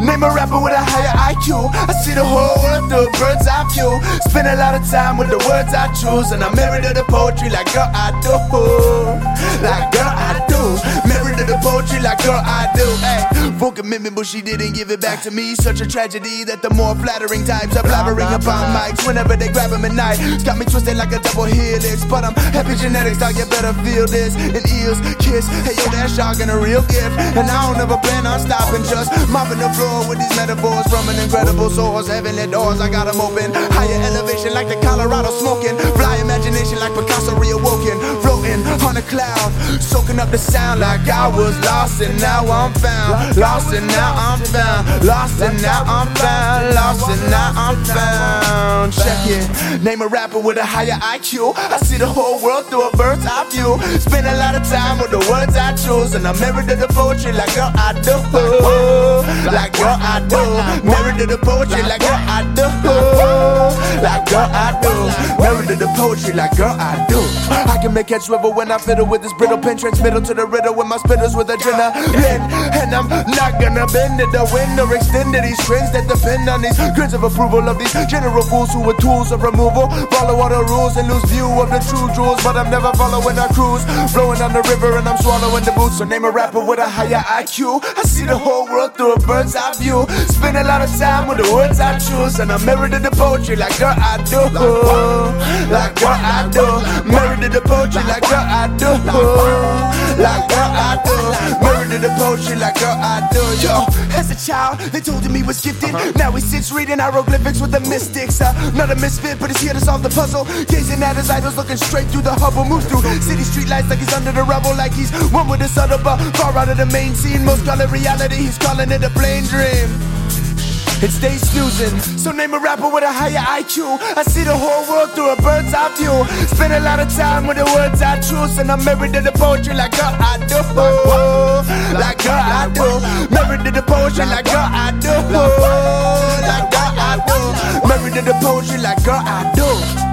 Name a rapper with a higher IQ. I see the whole world through bird's eye view. Spend a lot of time with the words I choose, and I'm married to the poetry like girl I do. Like commitment, but she didn't give it back to me. Such a tragedy that the more flattering types are blabbering upon mics whenever they grab them at night. It's got me twisted like a double helix, but I'm happy epigenetics, dog. You better feel this. And eels, kiss. Hey yo, that shark and a real gift. And I don't ever plan on stopping, just mopping the floor with these metaphors from an incredible source. Heavenly doors, I got them open. Higher elevation like the Colorado smoking. Fly imagination like Picasso. Cloud, soaking up the sound like I was lost and now I'm found. Lost and now I'm found. Lost and now I'm found. Lost and now I'm found. Check it. Name a rapper with a higher IQ. I see the whole world through a bird's eye view. Spend a lot of time with the words I choose, and I'm married to the poetry like girl I do. Like girl I do. Married to the poetry like girl I do. Like girl I do. Married to the poetry like girl I do. I can make it swivel when I fiddle with this brittle pen, transmittal to the riddle with my spitters with adrenaline. And I'm not gonna bend it, the wind or extend it. These trends that depend on these grins of approval of these general fools who are tools of removal. Follow all the rules and lose view of the true jewels, but I'm never following our cruise. Flowing on the river and I'm swallowing the boots. So name a rapper with a higher IQ. I see the whole world through a bird's eye view. Spend a lot of time with the words I choose, and I'm married to the poetry like girl I do. Like girl I do. The poetry like girl I do. Like girl I do. To the poetry like girl I do. Yo, as a child, they told him he was gifted. Now he sits reading hieroglyphics with the mystics. Uh, not a misfit, but he's here to solve the puzzle. Gazing at his idols, looking straight through the Hubble. Moves through city streetlights like he's under the rubble, like he's one with the subtle, but far out of the main scene. Most call it reality, he's calling it a plain dream and stay snoozing. So name a rapper with a higher IQ. I see the whole world through a bird's eye view. Spend a lot of time with the words I choose, and I'm married to the poetry like girl I do. Like girl I do. Married to the poetry like girl I do. Like girl I do. Married to the poetry like girl I do.